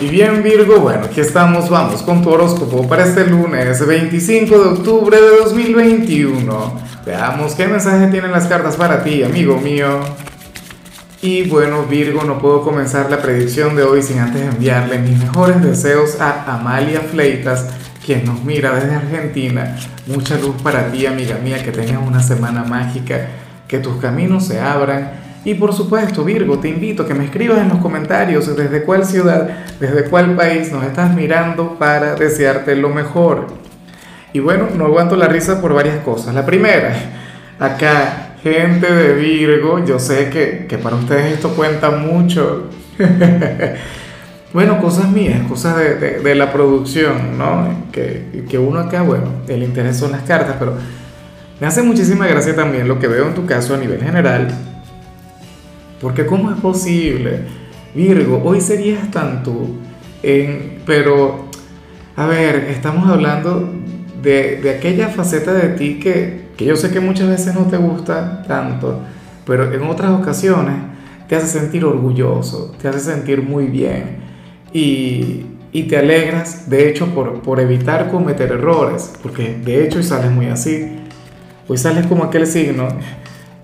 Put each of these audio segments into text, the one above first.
Y bien Virgo, bueno, aquí estamos, vamos con tu horóscopo para este lunes 25 de octubre de 2021. Veamos qué mensaje tienen las cartas para ti, amigo mío. Y bueno Virgo, no puedo comenzar la predicción de hoy sin antes enviarle mis mejores deseos a Amalia Fleitas, quien nos mira desde Argentina. Mucha luz para ti, amiga mía, que tengas una semana mágica, que tus caminos se abran y por supuesto, Virgo, te invito a que me escribas en los comentarios desde cuál ciudad, desde cuál país nos estás mirando para desearte lo mejor. Y bueno, no aguanto la risa por varias cosas. La primera, acá, gente de Virgo, yo sé que, para ustedes esto cuenta mucho. bueno, cosas mías, cosas de, la producción, ¿no? Que, que uno acá, bueno, el interés son las cartas, pero me hace muchísima gracia también lo que veo en tu caso a nivel general porque ¿cómo es posible? Virgo, hoy serías tan tú, pero, a ver, estamos hablando de, aquella faceta de ti que, yo sé que muchas veces no te gusta tanto, pero en otras ocasiones te hace sentir orgulloso, te hace sentir muy bien y, te alegras, de hecho, por, por evitar cometer errores, porque de hecho hoy sales muy así, hoy sales como aquel signo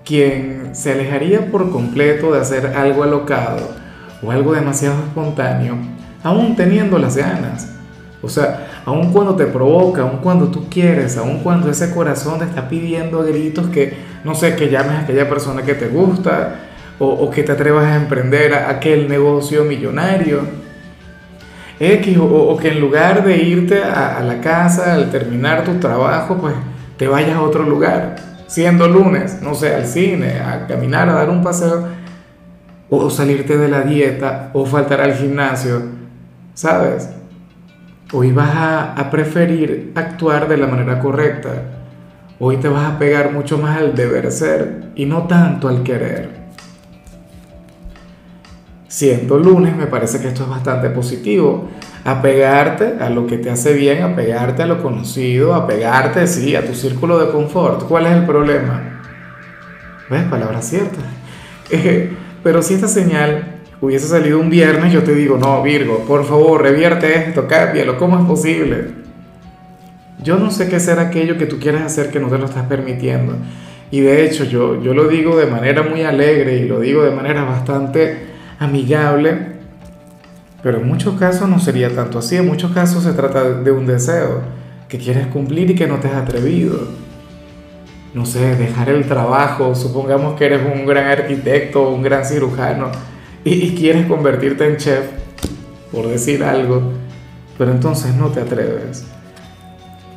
quien se alejaría por completo de hacer algo alocado o algo demasiado espontáneo, aún teniendo las ganas. O sea, aun cuando te provoca, aun cuando tú quieres, aun cuando ese corazón te está pidiendo a gritos que, no sé, que llames a aquella persona que te gusta o, que te atrevas a emprender aquel negocio millonario. X, o, que en lugar de irte a la casa al terminar tu trabajo, pues te vayas a otro lugar siendo lunes, no sé, al cine, a caminar, a dar un paseo, o salirte de la dieta, o faltar al gimnasio, ¿sabes? Hoy vas a, preferir actuar de la manera correcta. Hoy te vas a pegar mucho más al deber ser y no tanto al querer. Siendo lunes, me parece que esto es bastante positivo apegarte a lo que te hace bien, apegarte a lo conocido, apegarte, sí, a tu círculo de confort. ¿Cuál es el problema? ¿Ves? Palabra cierta. Pero si esta señal hubiese salido un viernes, yo te digo, no, Virgo, por favor, revierte esto, cámbialo, ¿cómo es posible? Yo no sé qué será aquello que tú quieres hacer que no te lo estás permitiendo. Y de hecho, yo, yo lo digo de manera muy alegre y lo digo de manera bastante amigable pero en muchos casos no sería tanto así, en muchos casos se trata de un deseo que quieres cumplir y que no te has atrevido. No sé, dejar el trabajo, supongamos que eres un gran arquitecto, un gran cirujano y, quieres convertirte en chef, por decir algo, pero entonces no te atreves.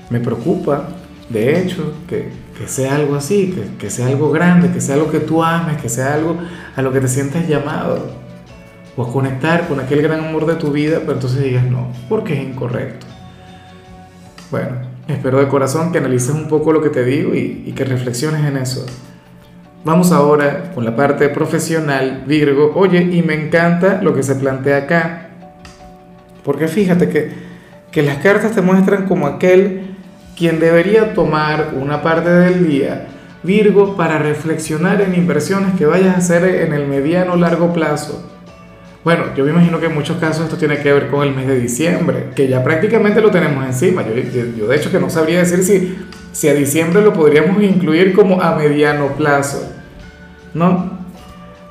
Me preocupa, de hecho, que, sea algo así, que, que sea algo grande, que sea algo que tú ames, que sea algo a lo que te sientes llamado o a conectar con aquel gran amor de tu vida, pero entonces digas no, porque es incorrecto. Bueno, espero de corazón que analices un poco lo que te digo y, que reflexiones en eso. Vamos ahora con la parte profesional, Virgo. Oye, y me encanta lo que se plantea acá, porque fíjate que, que las cartas te muestran como aquel quien debería tomar una parte del día, Virgo, para reflexionar en inversiones que vayas a hacer en el mediano o largo plazo bueno, yo me imagino que en muchos casos esto tiene que ver con el mes de diciembre, que ya prácticamente lo tenemos encima. Yo, yo, de hecho que no sabría decir si, si a diciembre lo podríamos incluir como a mediano plazo, ¿no?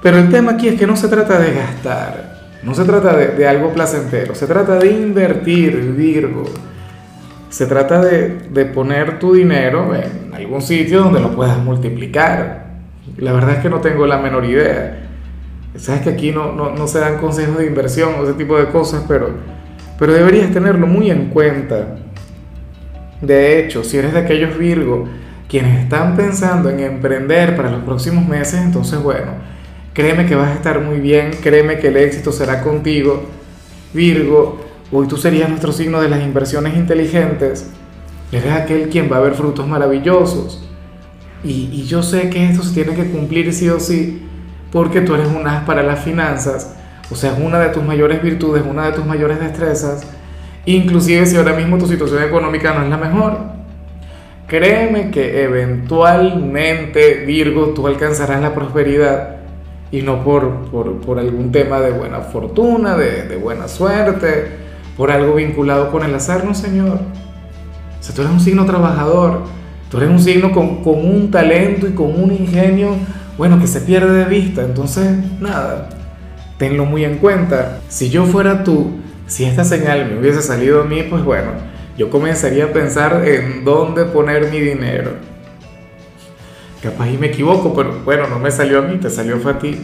Pero el tema aquí es que no se trata de gastar, no se trata de, de algo placentero, se trata de invertir, Virgo. Se trata de, de poner tu dinero en algún sitio donde lo puedas multiplicar. La verdad es que no tengo la menor idea. Sabes que aquí no, no, no, se dan consejos de inversión o ese tipo de cosas, pero, pero deberías tenerlo muy en cuenta. De hecho, si eres de aquellos Virgo quienes están pensando en emprender para los próximos meses, entonces bueno, créeme que vas a estar muy bien, créeme que el éxito será contigo. Virgo, hoy tú serías nuestro signo de las inversiones inteligentes. Eres aquel quien va a ver frutos maravillosos. Y, y yo sé que esto se tiene que cumplir sí o sí porque tú eres un as para las finanzas, o sea, es una de tus mayores virtudes, una de tus mayores destrezas, inclusive si ahora mismo tu situación económica no es la mejor. Créeme que eventualmente, Virgo, tú alcanzarás la prosperidad y no por, por, algún tema de buena fortuna, de, buena suerte, por algo vinculado con el azar, no señor. O sea, tú eres un signo trabajador, tú eres un signo con, con un talento y con un ingenio, bueno, que se pierde de vista. Entonces, nada, tenlo muy en cuenta. Si yo fuera tú, si esta señal me hubiese salido a mí, pues bueno, yo comenzaría a pensar en dónde poner mi dinero. Capaz y me equivoco, pero bueno, no me salió a mí, te salió a ti.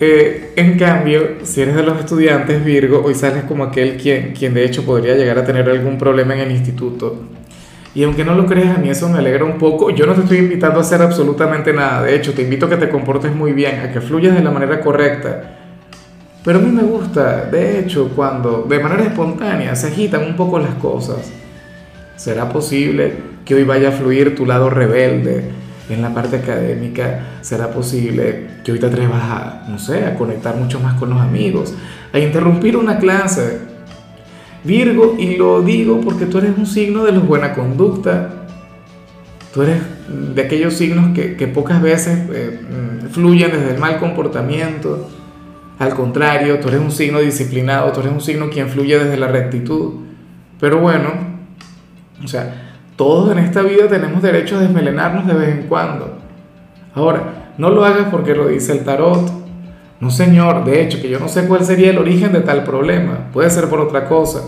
Eh, en cambio, si eres de los estudiantes Virgo, hoy sales como aquel quien, quien de hecho podría llegar a tener algún problema en el instituto. Y aunque no lo creas, a mí eso me alegra un poco. Yo no te estoy invitando a hacer absolutamente nada. De hecho, te invito a que te comportes muy bien, a que fluyas de la manera correcta. Pero a mí me gusta, de hecho, cuando de manera espontánea se agitan un poco las cosas. ¿Será posible que hoy vaya a fluir tu lado rebelde en la parte académica? ¿Será posible que hoy te atrevas a, no sé, a conectar mucho más con los amigos, a interrumpir una clase? Virgo, y lo digo porque tú eres un signo de la buena conducta. Tú eres de aquellos signos que, pocas veces eh, mm, fluyen desde el mal comportamiento. Al contrario, tú eres un signo disciplinado, tú eres un signo quien fluye desde la rectitud. Pero bueno, o sea, todos en esta vida tenemos derecho a desmelenarnos de vez en cuando. Ahora, no lo hagas porque lo dice el tarot, no, señor, de hecho, que yo no sé cuál sería el origen de tal problema. Puede ser por otra cosa.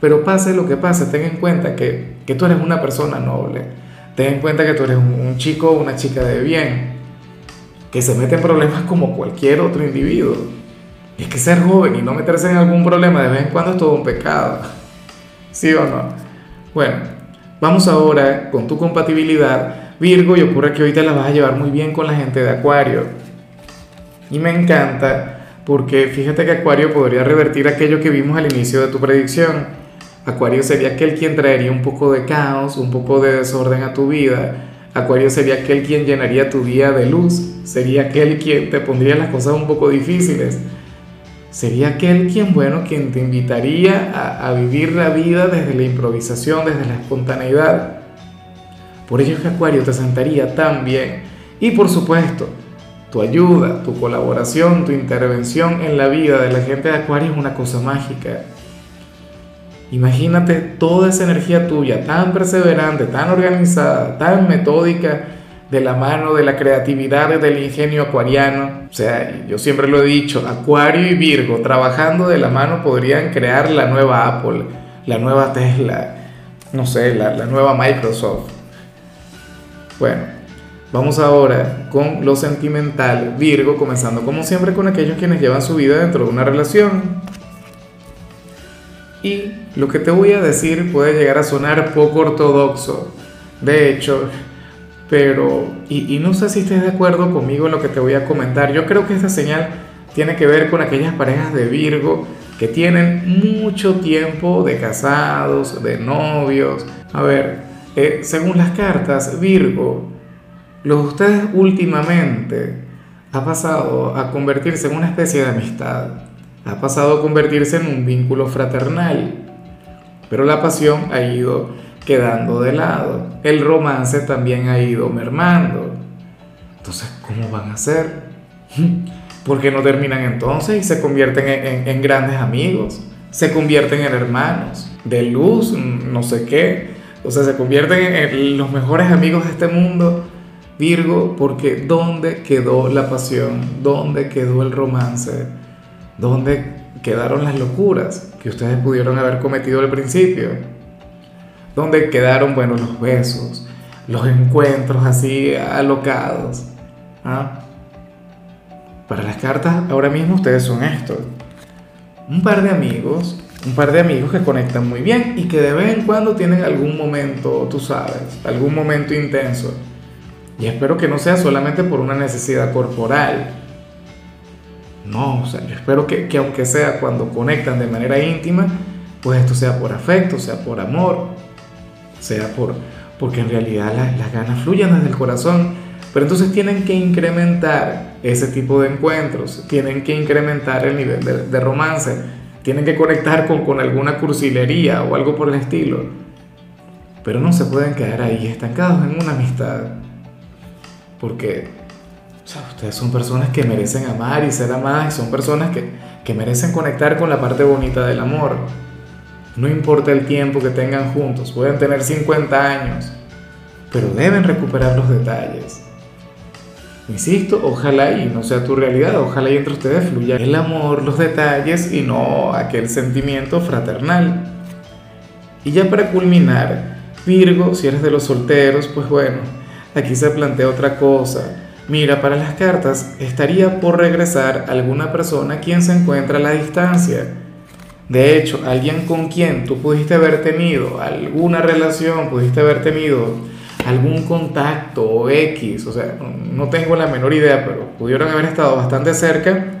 Pero pase lo que pase, ten en cuenta que, tú eres una persona noble. Ten en cuenta que tú eres un, chico o una chica de bien, que se mete en problemas como cualquier otro individuo. Es que ser joven y no meterse en algún problema de vez en cuando es todo un pecado. ¿Sí o no? Bueno, vamos ahora con tu compatibilidad. Virgo, y ocurre que hoy te la vas a llevar muy bien con la gente de Acuario. Y me encanta porque fíjate que Acuario podría revertir aquello que vimos al inicio de tu predicción. Acuario sería aquel quien traería un poco de caos, un poco de desorden a tu vida. Acuario sería aquel quien llenaría tu día de luz. Sería aquel quien te pondría las cosas un poco difíciles. Sería aquel quien, bueno, quien te invitaría a, a vivir la vida desde la improvisación, desde la espontaneidad. Por ello es que Acuario te sentaría tan bien. Y por supuesto, tu ayuda, tu colaboración, tu intervención en la vida de la gente de Acuario es una cosa mágica. Imagínate toda esa energía tuya, tan perseverante, tan organizada, tan metódica, de la mano de la creatividad y del ingenio acuariano. O sea, yo siempre lo he dicho, Acuario y Virgo trabajando de la mano podrían crear la nueva Apple, la nueva Tesla, no sé, la, la nueva Microsoft. Bueno, Vamos ahora con lo sentimental, Virgo, comenzando como siempre con aquellos quienes llevan su vida dentro de una relación. Y lo que te voy a decir puede llegar a sonar poco ortodoxo, de hecho, pero, y, no sé si estés de acuerdo conmigo en lo que te voy a comentar, yo creo que esta señal tiene que ver con aquellas parejas de Virgo que tienen mucho tiempo de casados, de novios. A ver, eh, según las cartas, Virgo lo de ustedes últimamente ha pasado a convertirse en una especie de amistad, ha pasado a convertirse en un vínculo fraternal, pero la pasión ha ido quedando de lado, el romance también ha ido mermando. Entonces, ¿cómo van a hacer? ¿Por qué no terminan entonces y se convierten en, en grandes amigos? Se convierten en hermanos, de luz, no sé qué. O sea, se convierten en los mejores amigos de este mundo Virgo, porque ¿dónde quedó la pasión? ¿Dónde quedó el romance? ¿Dónde quedaron las locuras que ustedes pudieron haber cometido al principio? ¿Dónde quedaron, bueno, los besos, los encuentros así alocados? ¿Ah? Para las cartas, ahora mismo ustedes son esto. Un par de amigos, un par de amigos que conectan muy bien y que de vez en cuando tienen algún momento, tú sabes, algún momento intenso y espero que no sea solamente por una necesidad corporal. No, o sea, yo espero que, aunque sea cuando conectan de manera íntima, pues esto sea por afecto, sea por amor, sea por, porque en realidad las ganas fluyen desde el corazón. Pero entonces tienen que incrementar ese tipo de encuentros, tienen que incrementar el nivel de, de romance, tienen que conectar con, con alguna cursilería o algo por el estilo. Pero no se pueden quedar ahí estancados en una amistad. Porque, o ustedes son personas que merecen amar y ser amadas y son personas que, que merecen conectar con la parte bonita del amor. No importa el tiempo que tengan juntos, pueden tener 50 años, pero deben recuperar los detalles. Insisto, ojalá y no sea tu realidad, ojalá y entre ustedes fluya el amor, los detalles y no aquel sentimiento fraternal. Y ya para culminar, Virgo, si eres de los solteros, pues bueno, aquí se plantea otra cosa. Mira, para las cartas estaría por regresar alguna persona quien se encuentra a la distancia de hecho, alguien con quien tú pudiste haber tenido alguna relación, pudiste haber tenido algún contacto o X, o sea, no tengo la menor idea, pero pudieron haber estado bastante cerca,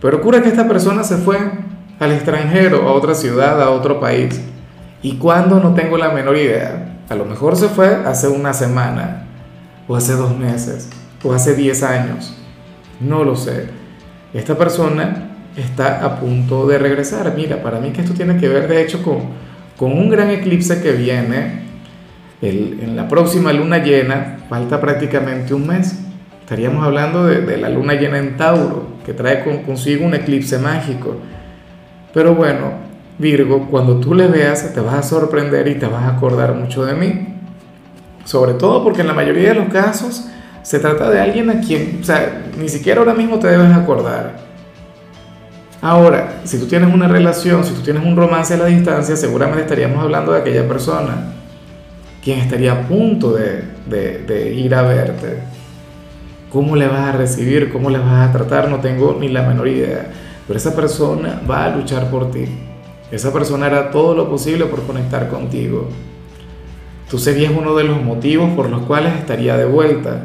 pero ocurre que esta persona se fue al extranjero, a otra ciudad, a otro país. ¿Y cuándo? No tengo la menor idea. A lo mejor se fue hace una semana, o hace dos meses, o hace diez años. No lo sé. Esta persona está a punto de regresar. Mira, para mí que esto tiene que ver de hecho con, con un gran eclipse que viene en la próxima luna llena, falta prácticamente un mes. Estaríamos hablando de, la luna llena en Tauro, que trae consigo un eclipse mágico. Pero bueno, Virgo, cuando tú le veas te vas a sorprender y te vas a acordar mucho de mí. Sobre todo porque en la mayoría de los casos se trata de alguien a quien, o sea, ni siquiera ahora mismo te debes acordar Ahora, si tú tienes una relación, si tú tienes un romance a la distancia, seguramente estaríamos hablando de aquella persona quien estaría a punto de, ir a verte. ¿Cómo le vas a recibir? ¿Cómo le vas a tratar? No tengo ni la menor idea. Pero esa persona va a luchar por ti. Esa persona hará todo lo posible por conectar contigo. Tú serías uno de los motivos por los cuales estaría de vuelta.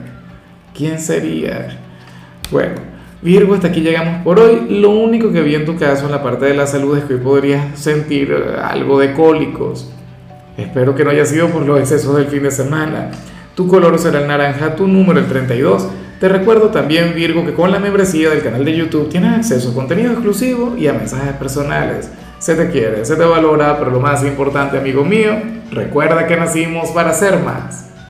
¿Quién sería? Bueno, Virgo, hasta aquí llegamos por hoy. Lo único que vi en tu caso en la parte de la salud es que hoy podrías sentir eh, algo de cólicos. Espero que no haya sido por los excesos del fin de semana. Tu color será el naranja, tu número el 32. Te recuerdo también, Virgo, que con la membresía del canal de YouTube tienes acceso a contenido exclusivo y a mensajes personales. Se te quiere, se te valora, pero lo más importante, amigo mío, recuerda que nacimos para ser más.